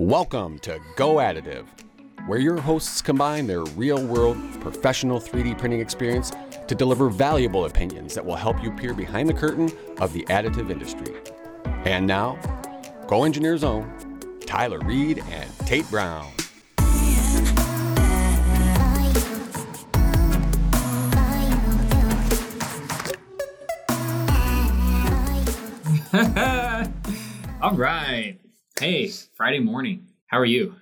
Welcome to Go Additive, where your hosts combine their real world professional 3D printing experience to deliver valuable opinions that will help you peer behind the curtain of the additive industry. And now, GoEngineer's Own, Tyler Reed and Tate Brown. All right. Hey, Friday morning. How are you?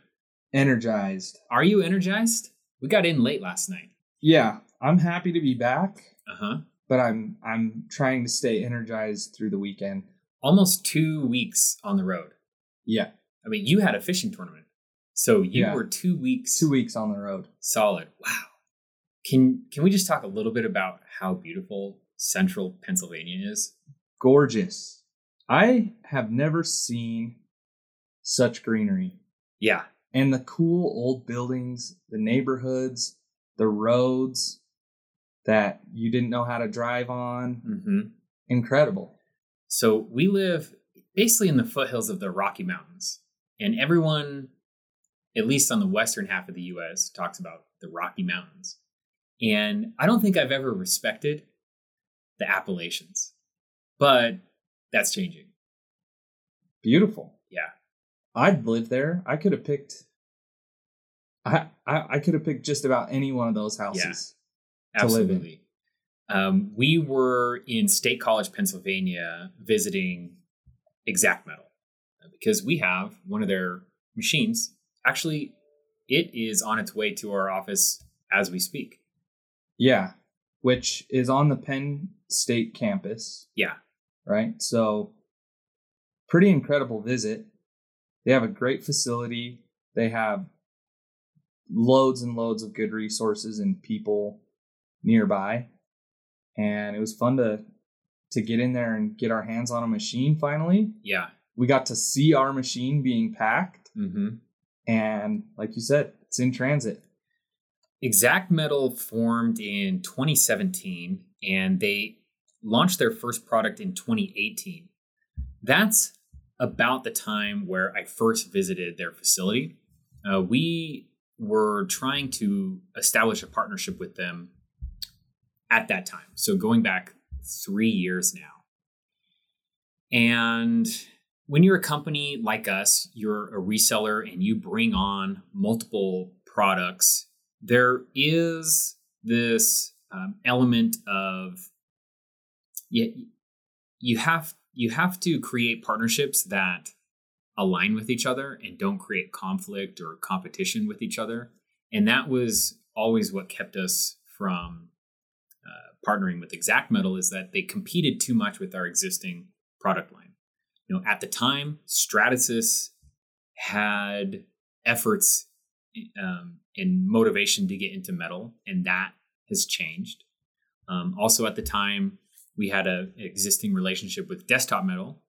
energized. Are you energized? We got in late last night. Yeah, I'm happy to be back, Uh huh. but I'm I'm trying to stay energized through the weekend. Almost two weeks on the road. Yeah, I mean, you had a fishing tournament. So you Yeah. were two weeks two weeks on the road. solid. Wow. Can can we just talk a little bit about how beautiful central Pennsylvania is? Gorgeous. I have never seen such greenery Yeah. and the cool old buildings, the neighborhoods, the roads that you didn't know how to drive on. Mm-hmm. Incredible. So we live basically in the foothills of the Rocky Mountains. And everyone, at least on the western half of the US, talks about the Rocky Mountains. And I don't think I've ever respected the Appalachians. But that's changing. Beautiful. Yeah. I'd live there. I could have picked I I, I could have picked just about any one of those houses. to live. Absolutely. Um, we were in State College, Pennsylvania, visiting Xact Metal uh, because we have one of their machines. Actually, it is on its way to our office as we speak. Yeah, which is on the Penn State campus, Yeah. right? So, pretty incredible visit. They have a great facility. They have loads and loads of good resources and people nearby. And it was fun to to get in there and get our hands on a machine finally. Yeah. We got to see our machine being packed Mm-hmm. and like you said, it's in transit. Xact Metal formed in 2017 and they launched their first product in 2018. That's about the time where I first visited their facility. Uh, we were trying to establish a partnership with them at that time. So going back three years now. And when you're a company like us, you're a reseller and you bring on multiple products, there is this um, element of you, you have you have to create partnerships that align with each other and don't create conflict or competition with each other. And that was always what kept us from uh, partnering with Xact Metal is that they competed too much with our existing product line. You know, at the time, Stratasys had efforts um, and motivation to get into metal, and that has changed. Um, also, at the time, we had a- an existing relationship with Desktop Metal,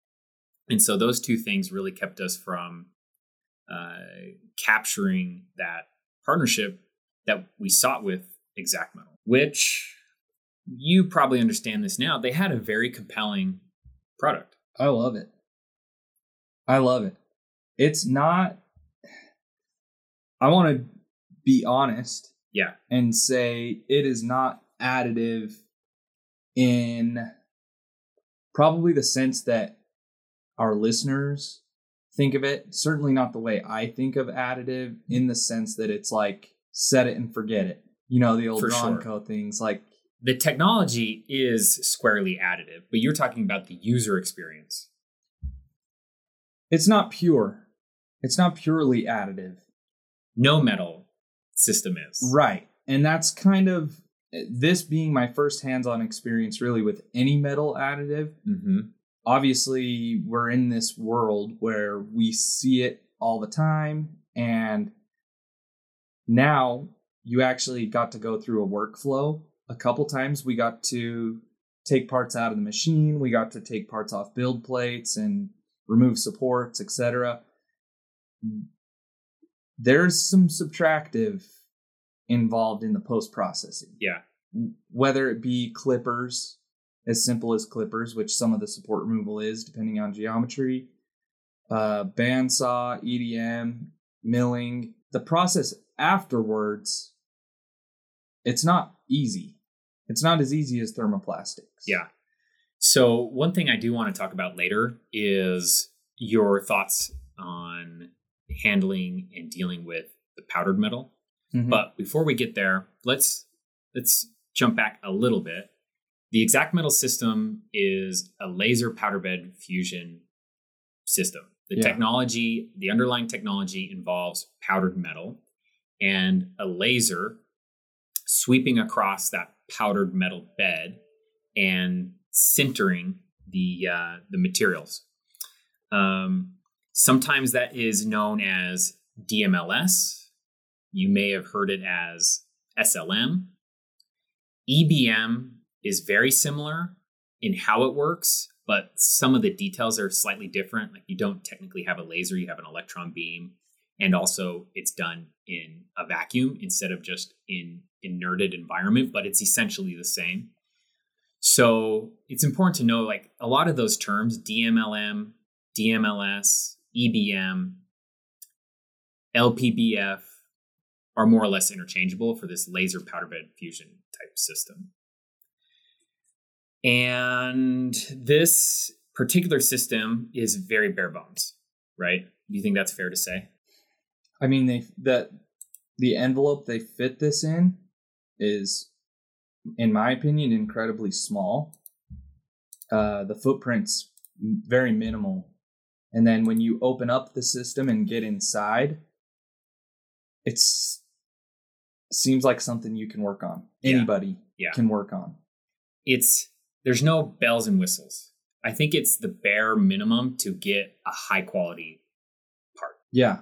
and so those two things really kept us from uh, capturing that partnership that we sought with Xact Metal, which you probably understand this now. They had a very compelling product. I love it. I love it. It's not I want to be honest Yeah. and say it is not additive in probably the sense that our listeners think of it. Certainly not the way I think of additive in the sense that it's like set it and forget it. You know, the old For sure. Ronco things like The technology is squarely additive, but you're talking about the user experience. it's not pure. It's not purely additive. No metal system is. Right. And that's kind of this being my first hands on experience really with any metal additive. Mm-hmm. Obviously, we're in this world where we see it all the time. And now you actually got to go through a workflow. A couple times we got to take parts out of the machine, we got to take parts off build plates and remove supports, etc. There's some subtractive involved in the post processing Yeah. whether it be clippers as simple as clippers which some of the support removal is depending on geometry uh, bandsaw, EDM, milling. The process afterwards, it's not easy. It's not as easy as thermoplastics. Yeah. So, one thing I do want to talk about later is your thoughts on handling and dealing with the powdered metal. Mhm. But before we get there, let's let's jump back a little bit. The Xact Metal system is a laser powder bed fusion system. The Yeah. technology, the underlying technology involves powdered metal and a laser sweeping across that powdered metal bed and sintering the uh, the materials. Um, sometimes that is known as DMLS. You may have heard it as SLM. EBM is very similar in how it works, but some of the details are slightly different. Like you don't technically have a laser, you have an electron beam, and also it's done in a vacuum instead of just in inerted environment, but it's essentially the same. So it's important to know like a lot of those terms, DMLM, DMLS, EBM, LPBF, are more or less interchangeable for this laser powder bed fusion type system. And this particular system is very bare bones, right? Do you think that's fair to say? I mean, they that the envelope they fit this in is, in my opinion, incredibly small. Uh, the footprint's very minimal, and then when you open up the system and get inside, it's seems like something you can work on. Yeah. Anybody Yeah. can work on. It's there's no bells and whistles. I think it's the bare minimum to get a high quality part. Yeah.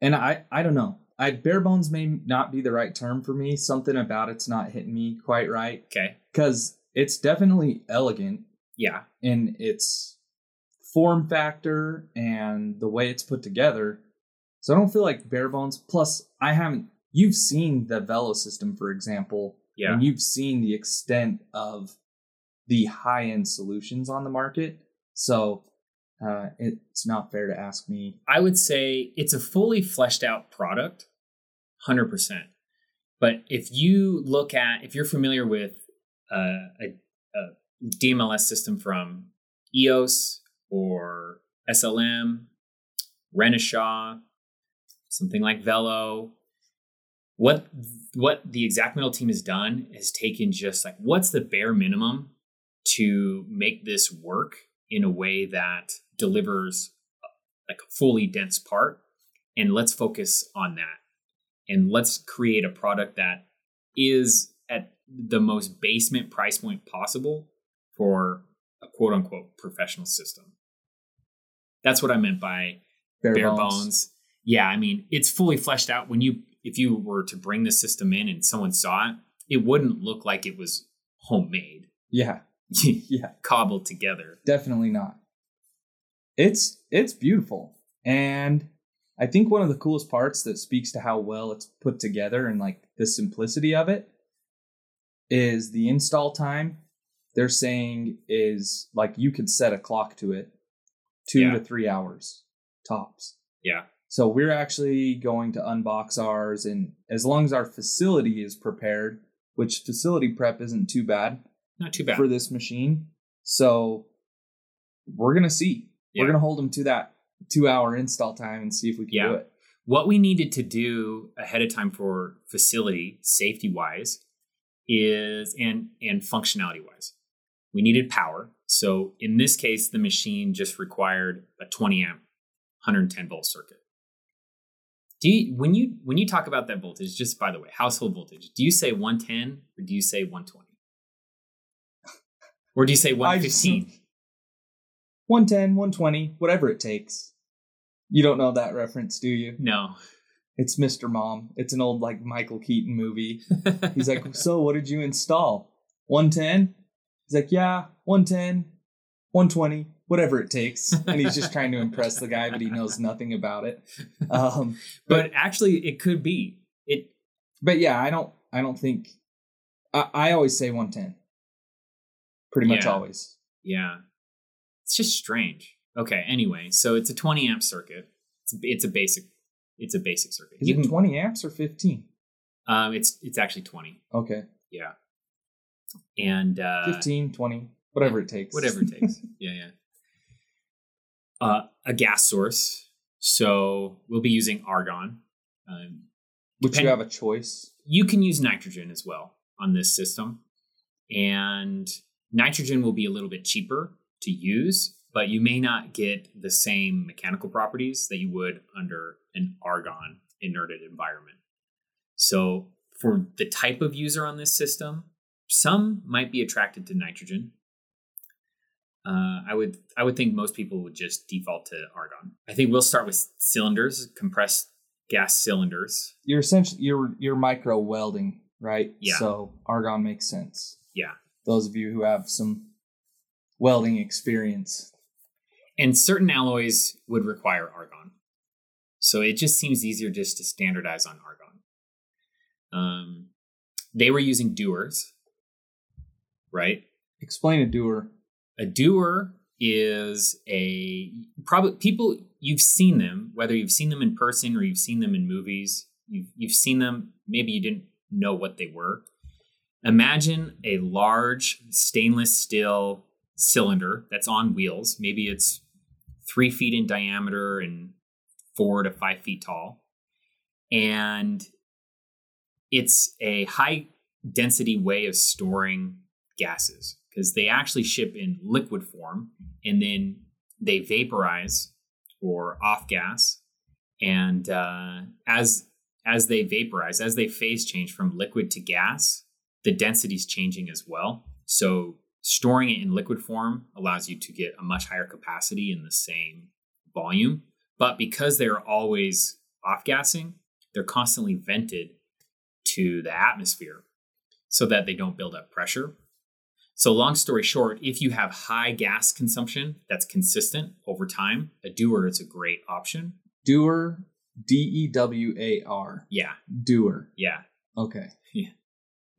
And I I don't know. I bare bones may not be the right term for me. Something about it's not hitting me quite right Okay. cuz it's definitely elegant Yeah. in its form factor and the way it's put together. So I don't feel like bare bones plus I haven't you've seen the Velo system for example Yeah. and you've seen the extent of the high-end solutions on the market. So uh, it's not fair to ask me I would say it's a fully fleshed out product, 100%. But if you look at, if you're familiar with uh, a, a DMLS system from EOS or SLM, Renishaw, something like Velo, what what the Xact Metal team has done is taken just like what's the bare minimum to make this work in a way that delivers uh, like a fully dense part and let's focus on that and let's create a product that is at the most basement price point possible for a quote unquote professional system that's what i meant by bare, bare bones. bones. yeah i mean it's fully fleshed out when you if you were to bring the system in and someone saw it it wouldn't look like it was homemade Yeah, yeah, cobbled together definitely not. It's it's beautiful, and I think one of the coolest parts that speaks to how well it's put together and like the simplicity of it is the install time. They're saying is like you could set a clock to it, two Yeah. to three hours tops. yeah So we're actually going to unbox ours, and as long as our facility is prepared, which facility prep isn't too bad not too bad for this machine, so we're gonna see. Yeah. We're gonna hold them to that two-hour install time and see if we can Yeah. do it. what we needed to do ahead of time for facility safety wise is and and functionality wise we needed power so in this case the machine just required a 20 amp 110 volt circuit do you when you when you talk about that voltage just by the way household voltage do you say 110 or do you say 120 or do you say 115 110, 120, whatever it takes. You don't know that reference, do you? no It's Mr. Mom. It's an old like Michael Keaton movie. He's like, "So, what did you install? 110?" He's like, "Yeah, 110, 120, whatever it takes." And he's just trying to impress the guy, but he knows nothing about it. Um, but actually it could be it but yeah, I don't. I don't think. I, I always say 110. Pretty much Yeah. always. Yeah. It's just strange. Okay. Anyway, so it's a 20 amp circuit. It's, it's a basic. It's a basic circuit. Is You it can- 20 amps or 15? Um, it's it's actually 20. Okay. Yeah. And uh, 15, 20, whatever it takes. whatever it takes. yeah, yeah. Uh, a gas source. So we'll be using argon. Um, Depend- you have a choice. you can use nitrogen as well on this system, and nitrogen will be a little bit cheaper to use, but you may not get the same mechanical properties that you would under an argon inerted environment. So for the type of user on this system, some might be attracted to nitrogen. Uh, I would I would think most people would just default to argon. I think we'll start with cylinders, compressed gas cylinders. You're essentially you're you're micro welding, right? Yeah. So argon makes sense. Yeah. Those of you who have some welding experience. And certain alloys would require argon. So it just seems easier just to standardize on argon. Um, they were using dewars, right? Explain a dewar. A dewar is a probably people you've seen them, whether you've seen them in person or you've seen them in movies. You've you've seen them. Maybe you didn't know what they were. Imagine a large stainless steel cylinder that's on wheels. Maybe it's three feet in diameter and four to five feet tall, and it's a high density way of storing gases because they actually ship in liquid form and then they vaporize or off gas. And uh, as as they vaporize as they phase change from liquid to gas the density is changing as well. So storing it in liquid form allows you to get a much higher capacity in the same volume. But because they're always off gassing they're constantly vented to the atmosphere so that they don't build up pressure so, long story short, if you have high gas consumption that's consistent over time, a dewar is a great option. Dewar, D E W A R. Yeah, Dewar. yeah, Okay. Yeah.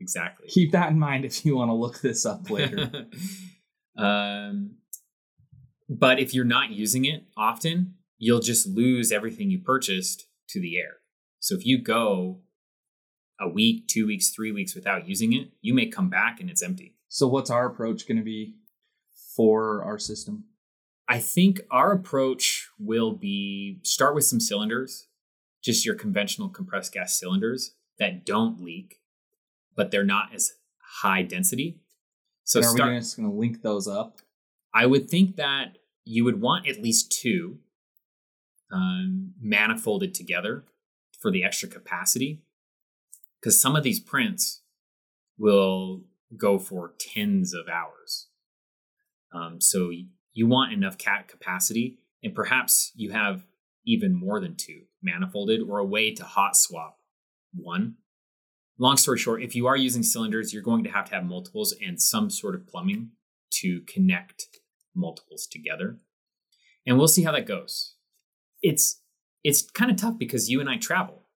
Exactly. Keep that in mind if you want to look this up later. um, but if you're not using it often, you'll just lose everything you purchased to the air. So, if you go a week, two weeks, three weeks without using it, you may come back and it's empty. So, what's our approach going to be for our system? I think our approach will be start with some cylinders, just your conventional compressed gas cylinders that don't leak, but they're not as high density. So and are start, we just going to link those up? I would think that you would want at least two um, manifolded together for the extra capacity, because some of these prints will go for tens of hours. Um, so you want enough cat capacity, and perhaps you have even more than two manifolded or a way to hot swap one. Long story short, if you are using cylinders, you're going to have to have multiples and some sort of plumbing to connect multiples together. And we'll see how that goes. It's it's kind of tough because you and I travel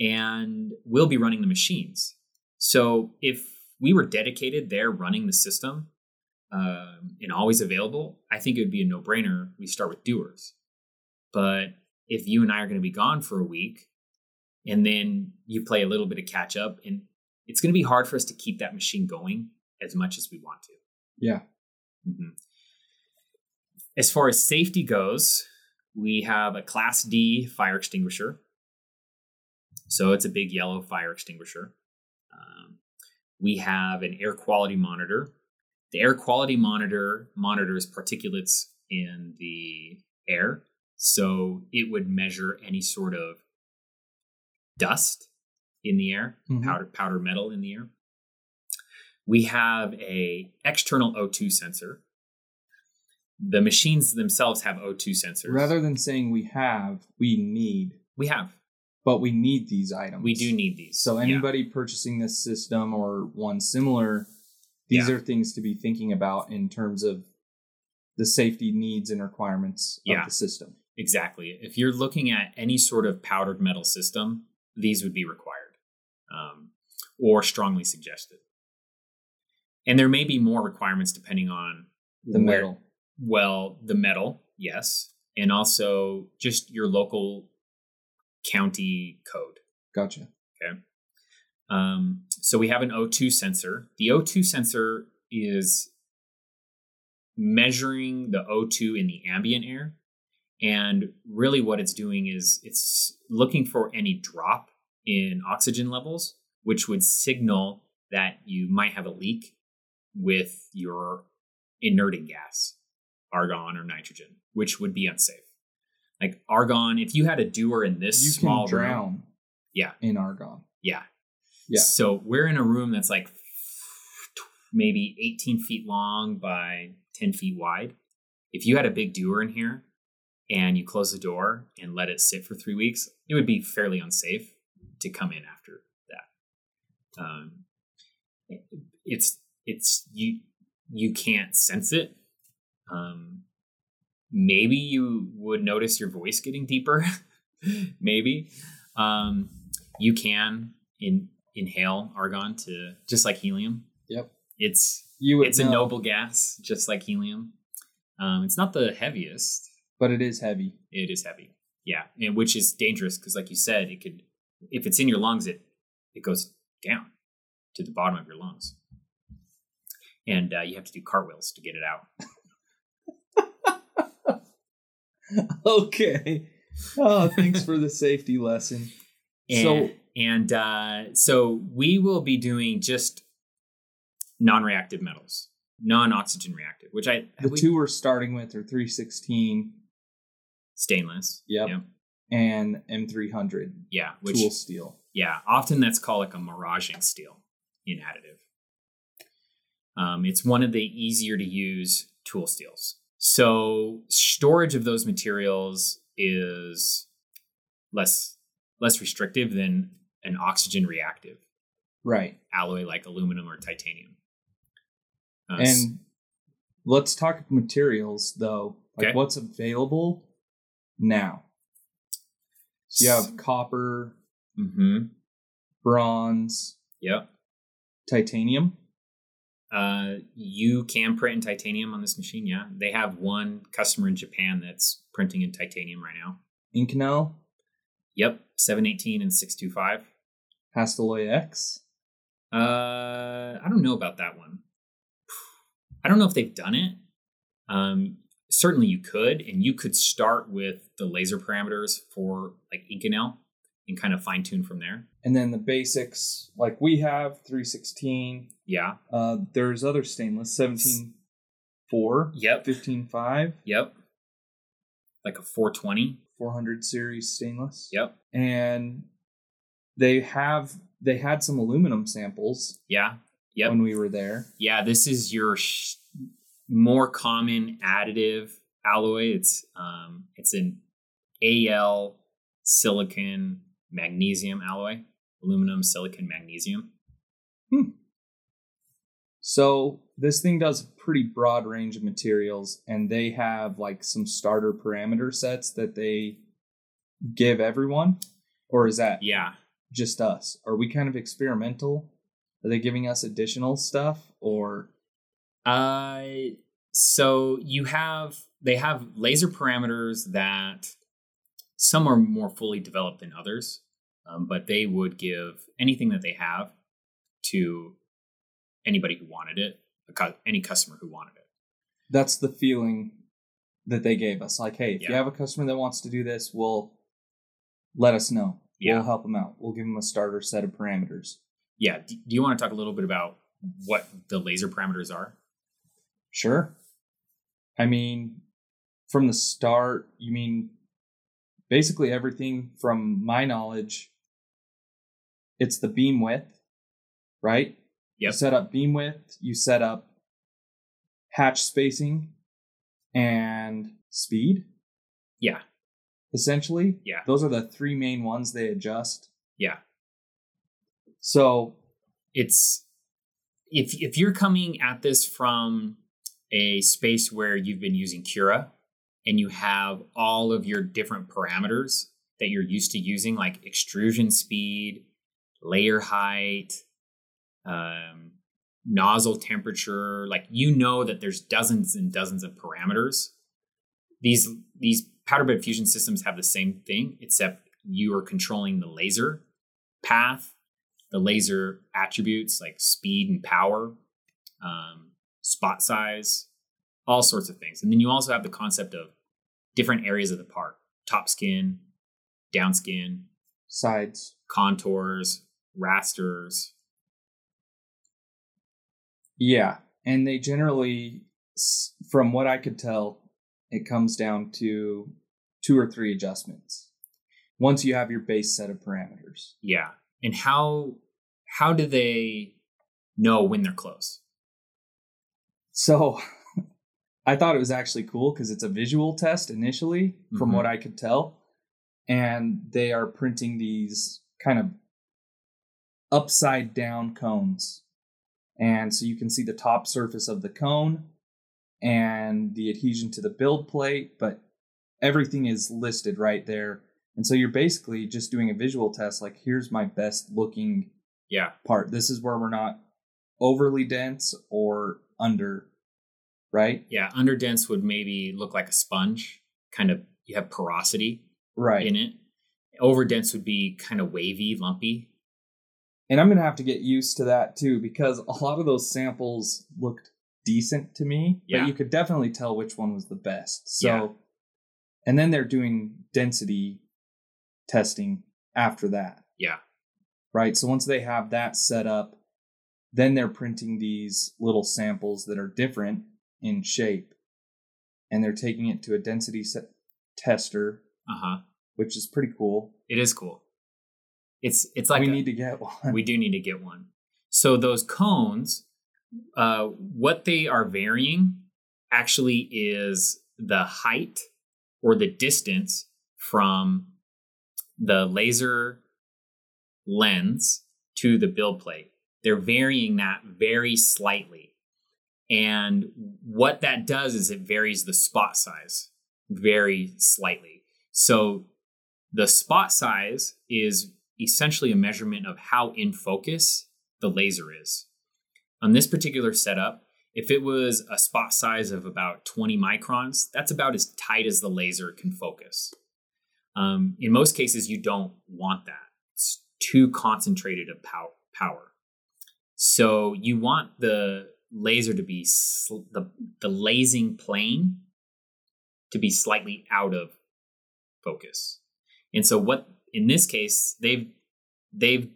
and we'll be running the machines. So if we were dedicated there running the system um, and always available, I think it would be a no brainer. We start with dewars. But if you and I are going to be gone for a week and then you play a little bit of catch up, and it's going to be hard for us to keep that machine going as much as we want to. Yeah. Mhm. As far as safety goes, we have a Class D fire extinguisher. So it's a big yellow fire extinguisher. Um, we have an air quality monitor. The air quality monitor monitors particulates in the air. So it would measure any sort of dust in the air, Mhm. powder powder metal in the air. We have a external O2 sensor. The machines themselves have O2 sensors. Rather than saying we have, we need, we have. But we need these items. We do need these. So Yeah. anybody purchasing this system or one similar, these Yeah. are things to be thinking about in terms of the safety needs and requirements Yeah. of the system. Exactly. If you're looking at any sort of powdered metal system, these would be required um, or strongly suggested. And there may be more requirements depending on The where- metal. Well, the metal, yes, and also just your local county code. Gotcha. Okay. Um, so we have an O2 sensor. The O2 sensor is measuring the O2 in the ambient air. And really, what it's doing is it's looking for any drop in oxygen levels, which would signal that you might have a leak with your inerting gas, argon or nitrogen, which would be unsafe. Like argon, if you had a dewar in this you small can room. Yeah. In argon. yeah. Yeah. So we're in a room that's like maybe 18 feet long by 10 feet wide. If you had a big dewar in here and you close the door and let it sit for three weeks, it would be fairly unsafe to come in after that. Um, it's it's you you can't sense it. Um, maybe you would notice your voice getting deeper. maybe um, you can in inhale argon to just like helium. Yep. It's You it's a noble gas, just like helium. Um, it's not the heaviest. but it is heavy. It is heavy, yeah, and which is dangerous because, like you said, it could if it's in your lungs, it it goes down to the bottom of your lungs, and uh, you have to do cartwheels to get it out. okay. Oh, thanks for the safety lesson. And, So- and uh, so we will be doing just non-reactive metals, non-oxygen reactive, which I The we- two we're starting with are 316 stainless. Yep. Yeah. and M300 Yeah. Which tool steel. yeah, often that's called like a maraging steel in additive. Um, it's one of the easier to use tool steels. So storage of those materials is less less restrictive than an oxygen reactive Right. alloy like aluminum or titanium. Uh, And let's talk materials though. Like Okay. what's available now. So you have copper, mm-hmm. bronze, Yep. titanium. Uh, you can print in titanium on this machine. Yeah, they have one customer in Japan that's printing in titanium right now. Inconel, Yep, seven eighteen and six two five. Hastelloy X. Uh, I don't know about that one. I don't know if they've done it. Um, certainly you could, and you could start with the laser parameters for like Inconel and kind of fine tune from there. And then the basics, like we have 316. Yeah. Uh, there's other stainless, 17.4, Yep. 15.5, Yep. Like a four twenty. 400 series stainless. Yep. And they have they had some aluminum samples Yeah. Yep. when we were there. Yeah, this is your sh- more common additive alloy. It's um, it's an Al silicon magnesium alloy, aluminum silicon magnesium. Hmm. So this thing does a pretty broad range of materials, and they have like some starter parameter sets that they give everyone, or is that Yeah, just us? Are we kind of experimental? Are they giving us additional stuff, or Uh, so you have they have laser parameters that some are more fully developed than others, um, but they would give anything that they have to anybody who wanted it, cu- any customer who wanted it. that's the feeling that they gave us? Like, hey, if you have a customer that wants to do this, we'll let us know. Yeah. We'll help them out. We'll give them a starter set of parameters. Yeah. Do you want to talk a little bit about what the laser parameters are? Sure. I mean, from the start, you mean basically everything from my knowledge, it's the beam width, right? You set up beam width, you set up hatch spacing and speed, Yeah. essentially. Yeah. Those are the three main ones they adjust. Yeah. So, It's if if you're coming at this from a space where you've been using Cura and you have all of your different parameters that you're used to using, like extrusion speed, layer height, um, nozzle temperature, like you know that there's dozens and dozens of parameters. these these powder bed fusion systems have the same thing, except you are controlling the laser path, the laser attributes like speed and power, um, spot size, all sorts of things. And then you also have the concept of different areas of the part top skin, down skin, sides, contours, rasters. Yeah. And they generally, from what I could tell, it comes down to two or three adjustments once you have your base set of parameters. Yeah. And how how do they know when they're close? So I thought it was actually cool because it's a visual test initially, from Mhm. what I could tell. And they are printing these kind of upside down cones. And so you can see the top surface of the cone and the adhesion to the build plate, but everything is listed right there. And so you're basically just doing a visual test like, here's my best looking Yeah. part. This is where we're not overly dense or under, right? Yeah. Underdense would maybe look like a sponge, kind of you have porosity Right. in it. Overdense would be kind of wavy, lumpy. And I'm going to have to get used to that too because a lot of those samples looked decent to me, Yeah. but you could definitely tell which one was the best. So, Yeah. and then they're doing density testing after that, Yeah. right? So once they have that set up, then they're printing these little samples that are different in shape and they're taking it to a density set tester, Uh huh. which is pretty cool. It is cool. It's it's like we a- need to get one. we do need to get one. So those cones, uh, what they are varying actually is the height or the distance from the laser lens to the build plate. They're varying that very slightly. And what that does is it varies the spot size very slightly. So the spot size is essentially a measurement of how in focus the laser is. On this particular setup, if it was a spot size of about 20 microns, that's about as tight as the laser can focus. Um, in most cases, you don't want that. It's too concentrated of pow- power. So you want the laser to be sl- the the lasing plane to be slightly out of focus. And so what in this case they've they've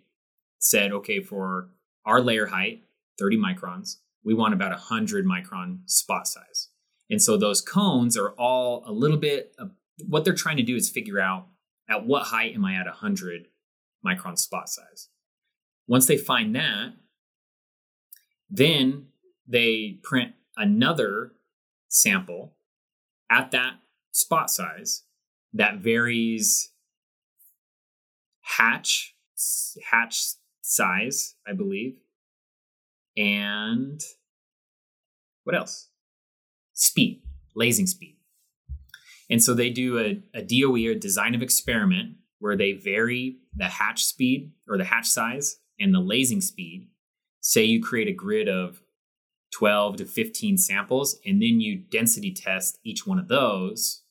said okay for our layer height 30 microns we want about 100 micron spot size. And so those cones are all a little bit of, what they're trying to do is figure out at what height am I at 100 micron spot size. Once they find that, then they print another sample at that spot size that varies hatch hatch size, I believe, and what else? Speed, lasing speed. And so they do a, a DOE, a design of experiment, where they vary the hatch speed or the hatch size and the lasing speed. Say you create a grid of 12 to 15 samples, and then you density test each one of those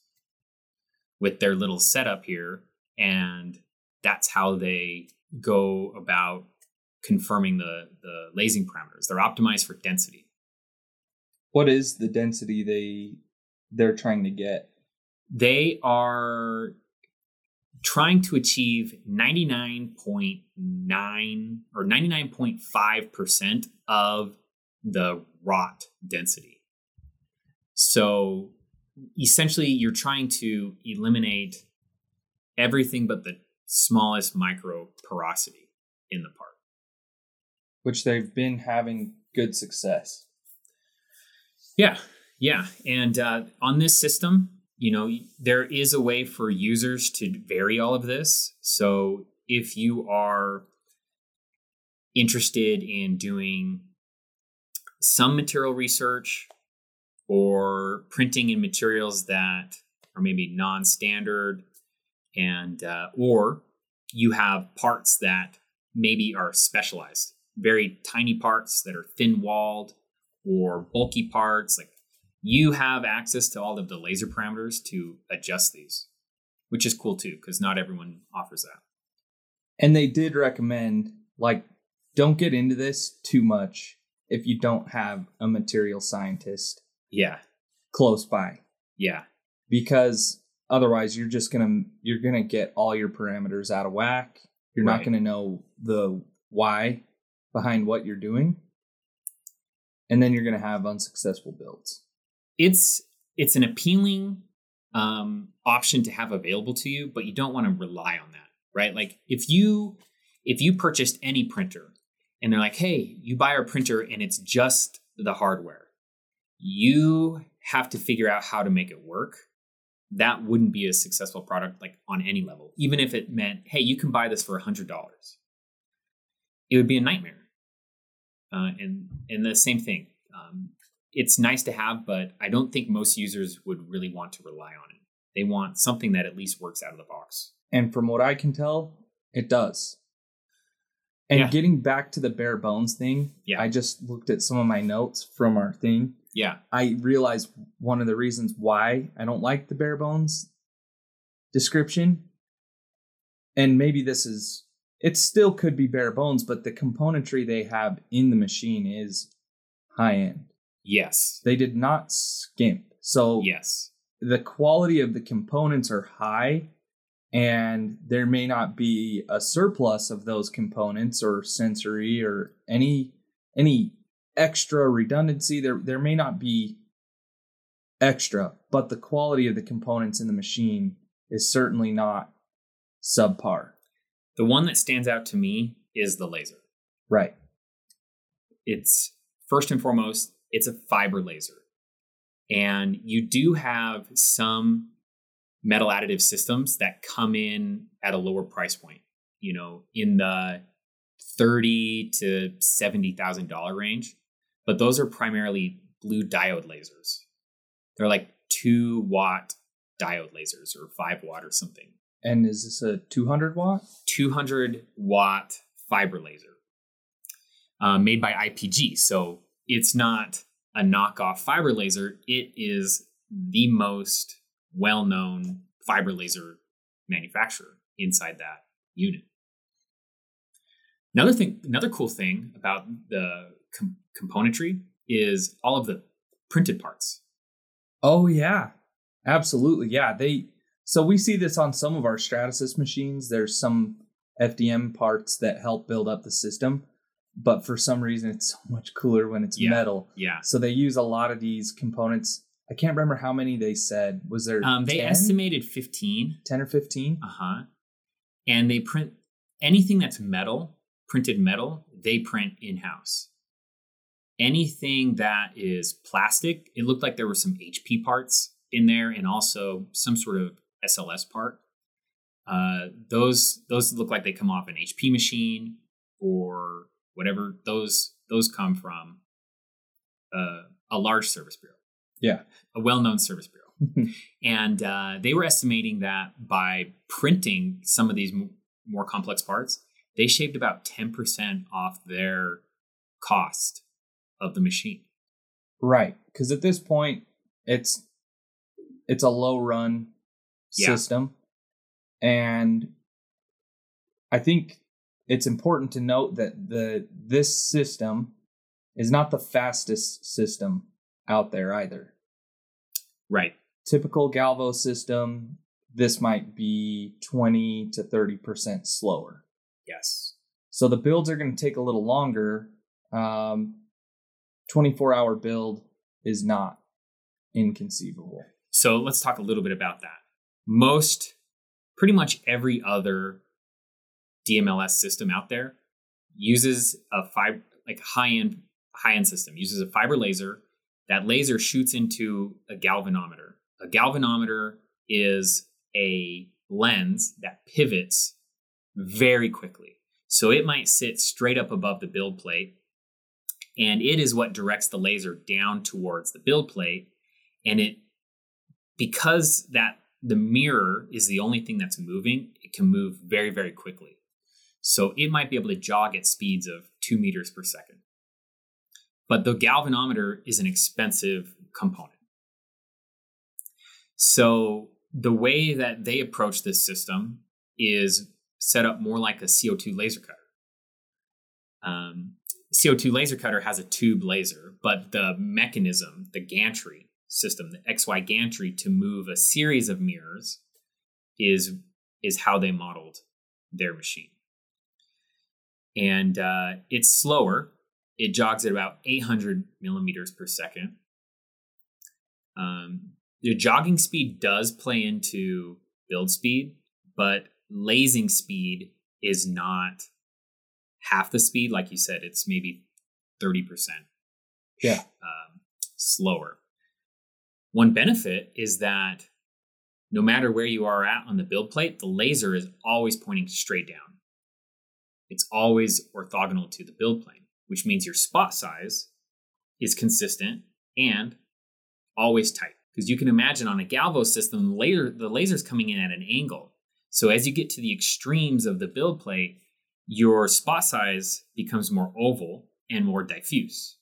with their little setup here. And that's how they go about confirming the, the lasing parameters. They're optimized for density. What is the density they they're trying to get? They are trying to achieve 99.9 or 99.5% of the wrought density. So essentially, you're trying to eliminate everything but the smallest micro porosity in the part. Which they've been having good success. Yeah, yeah. And uh, on this system, you know, there is a way for users to vary all of this. So if you are interested in doing some material research or printing in materials that are maybe non-standard and uh, or you have parts that maybe are specialized very tiny parts that are thin walled or bulky parts like you have access to all of the laser parameters to adjust these, which is cool too, because not everyone offers that. And they did recommend, like, don't get into this too much if you don't have a material scientist Yeah. close by. Yeah. because otherwise you're just gonna you're gonna get all your parameters out of whack you're not gonna know the why behind what you're doing and then you're gonna have unsuccessful builds It's it's an appealing um, option to have available to you, but you don't want to rely on that, right? Like if you if you purchased any printer and they're like, hey, you buy our printer and it's just the hardware, you have to figure out how to make it work. That wouldn't be a successful product like on any level, even if it meant, hey, you can buy this for a hundred dollars. It would be a nightmare. Uh, and and the same thing. Um, it's nice to have, but I don't think most users would really want to rely on it. They want something that at least works out of the box. and from what i can tell it does and Yeah. getting back to the bare bones thing Yeah. i just looked at some of my notes from our thing Yeah, I realized one of the reasons why I don't like the bare bones description. And maybe this is it still could be bare bones, but the componentry they have in the machine is high end. yes, They did not skimp. So yes, the quality of the components are high and there may not be a surplus of those components or sensory or any any extra redundancy there there may not be extra but the quality of the components in the machine is certainly not subpar The one that stands out to me is the laser. right It's first and foremost, it's a fiber laser. And you do have some metal additive systems that come in at a lower price point, you know, in the thirty to seventy thousand dollar range. But those are primarily blue diode lasers. They're like two watt diode lasers or five watt or something. and is this a 200 watt 200 watt fiber laser uh, made by IPG. So it's not a knockoff fiber laser, it is the most well known fiber laser manufacturer inside that unit. Another thing, another cool thing about the com- componentry is all of the printed parts. Oh yeah, absolutely. Yeah, they. So we see this on some of our Stratasys machines. There's some FDM parts that help build up the system, but for some reason it's so much cooler when it's Yeah. metal. Yeah. So they use a lot of these components. I can't remember how many they said. Was there Um, they 10? estimated 15 10 or 15? Uh huh. And they print anything that's metal, printed metal, they print in house. Anything that is plastic, it looked like there were some HP parts in there and also some sort of SLS part. Uh, those those look like they come off an HP machine or whatever. Those those come from uh, a large service bureau. Yeah. a well-known service bureau and uh, they were estimating that by printing some of these m- more complex parts they shaved about 10% off their cost of the machine Right, because at this point, it's it's a low run Yeah. system, and I think it's important to note that the this system is not the fastest system out there either. right Typical Galvo system, this might be twenty to thirty percent slower. yes So the builds are going to take a little longer. Um, 24 hour build is not inconceivable. so let's talk a little bit about that most pretty much every other dmls system out there uses a fiber like high-end high-end system uses a fiber laser that laser shoots into a galvanometer. A galvanometer is a lens that pivots very quickly. So it might sit straight up above the build plate and it is what directs the laser down towards the build plate. And it because that the mirror is the only thing that's moving it can move very very quickly. So it might be able to jog at speeds of two meters per second but the galvanometer is an expensive component So the way that they approach this system is set up more like a CO2 laser cutter. Um, CO2 laser cutter has a tube laser, but the mechanism, the gantry system, the XY gantry to move a series of mirrors is is how they modeled their machine. And uh, it's slower. It jogs at about 800 millimeters per second. Um, the jogging speed does play into build speed, but lasing speed is not half the speed. Like you said, it's maybe 30% Yeah. um, slower. One benefit is that no matter where you are at on the build plate, the laser is always pointing straight down. It's always orthogonal to the build plane, which means your spot size is consistent and always tight. Because you can imagine on a Galvo system, laser, the laser's coming in at an angle. So as you get to the extremes of the build plate, your spot size becomes more oval and more diffuse.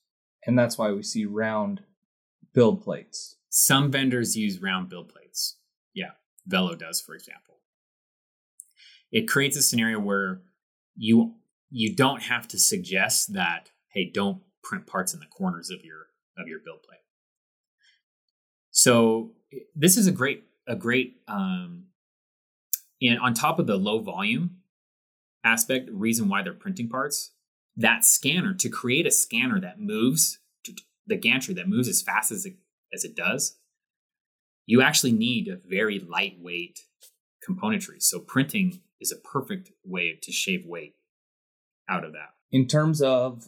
And that's why we see round build plates. Some vendors use round build plates. Yeah, Velo does, for example. It creates a scenario where you you don't have to suggest that hey, don't print parts in the corners of your of your build plate. So this is a great a great um, and on top of the low volume aspect, reason why they're printing parts, that scanner to create a scanner that moves the gantry that moves as fast as it as it does, you actually need a very lightweight componentry. So printing is a perfect way to shave weight out of that. In terms of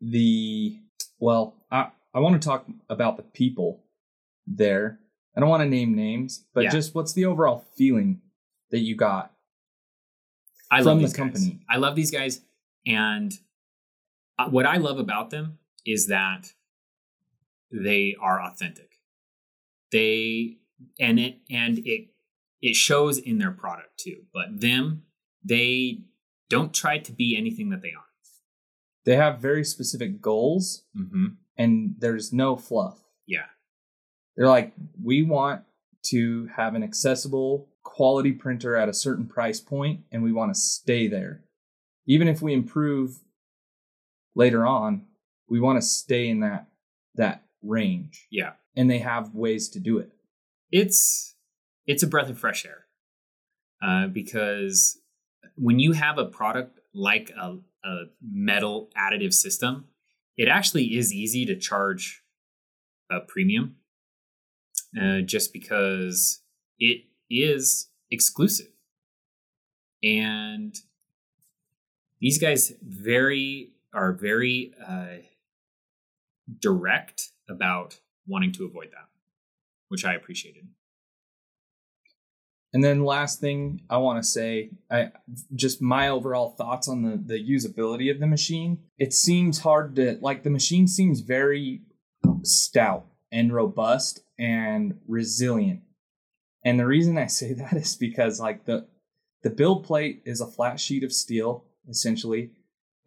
the well, I, I want to talk about the people there. I don't want to name names, but Yeah. just what's the overall feeling that you got? I From love the guys. company. I love these guys, and uh, what I love about them is that they are authentic. They and it and it it shows in their product too. But them, they don't try to be anything that they aren't. They have very specific goals Mm-hmm. and there's no fluff. Yeah, They're like, we want to have an accessible quality printer at a certain price point and we want to stay there. Even if we improve later on, we want to stay in that that range. yeah. And they have ways to do it. it's it's a breath of fresh air uh, because when you have a product like a, a metal additive system it actually is easy to charge a premium uh, just because it is exclusive. And these guys very are very uh, direct about wanting to avoid that which i appreciated And then last thing I want to say, I just my overall thoughts on the the usability of the machine. It seems hard to like the machine seems very stout and robust and resilient. And the reason I say that is because like the the build plate is a flat sheet of steel essentially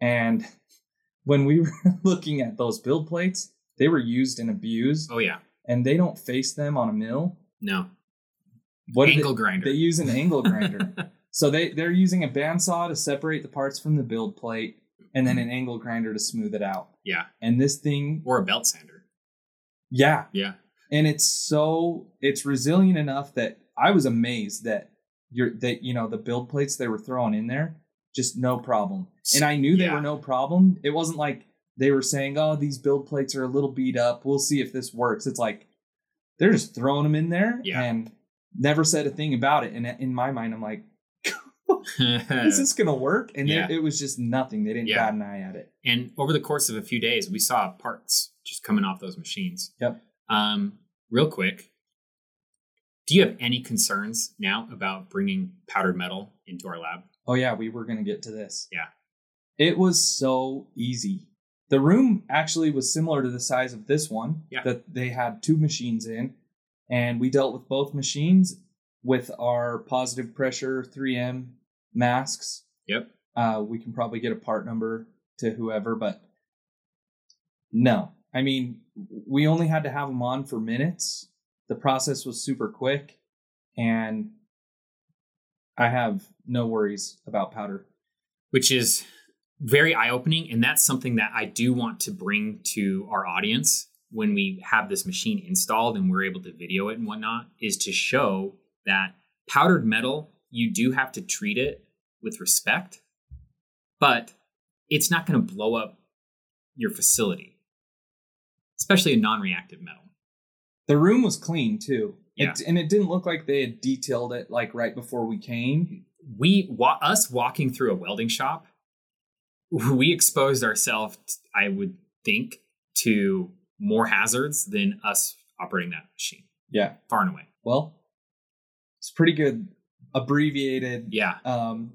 and when we were looking at those build plates, they were used and abused oh yeah and they don't face them on a mill. no What do they- angle grinder they use an angle grinder. So they they're using a bandsaw to separate the parts from the build plate, and then an angle grinder to smooth it out. yeah And this thing, or a belt sander yeah, yeah and it's so it's resilient enough that I was amazed that you're that you know the build plates they were throwing in there just no problem. And I knew they Yeah. were no problem. It wasn't like they were saying, "Oh, these build plates are a little beat up. We'll see if this works." It's like they're just throwing them in there Yeah. and never said a thing about it. And in my mind, I'm like, is this gonna work? And Yeah. it, it was just nothing. They didn't Yeah. bat an eye at it. and over the course of a few days we saw parts just coming off those machines Yep. um real quick do you have any concerns now about bringing powdered metal into our lab Oh yeah, we were gonna get to this. Yeah. It was so easy. The room actually was similar to the size of this one. Yeah. That they had two machines in, and we dealt with both machines with our positive pressure 3M masks. yep Uh, we can probably get a part number to whoever, but no. I mean, we only had to have them on for minutes. The process was super quick, and I have no worries about powder. which is very eye opening. And that's something that I do want to bring to our audience when we have this machine installed and we're able to video it and whatnot is to show that powdered metal, you do have to treat it with respect, but it's not going to blow up your facility, especially a non reactive metal. The room was clean too. Yeah. It, and it didn't look like they had detailed it like right before we came. we wa- us walking through a welding shop we exposed ourselves i would think to more hazards than us operating that machine. Yeah. far and away. Well, it's pretty good abbreviated yeah. um,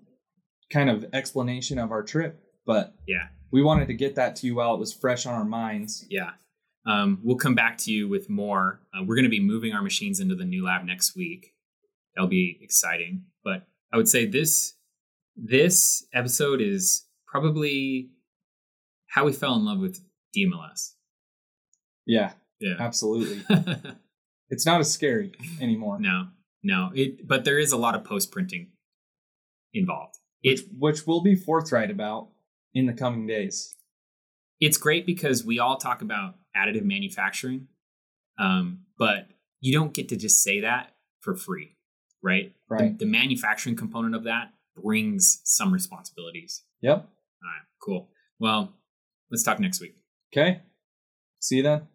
kind of explanation of our trip, but yeah. we wanted to get that to you while it was fresh on our minds. yeah. Um, we'll come back to you with more. Uh, we're going to be moving our machines into the new lab next week. That'll be exciting. But i would say this this episode is probably how we fell in love with dmls Yeah, yeah absolutely. it's not as scary anymore. No, no. It, but there is a lot of post printing involved. It which we'll be forthright about in the coming days. it's great because we all talk about additive manufacturing, um, but you don't get to just say that for free, right? Right. The, the manufacturing component of that brings some responsibilities. Yep. All right, cool. Well, let's talk next week. Okay. See you then.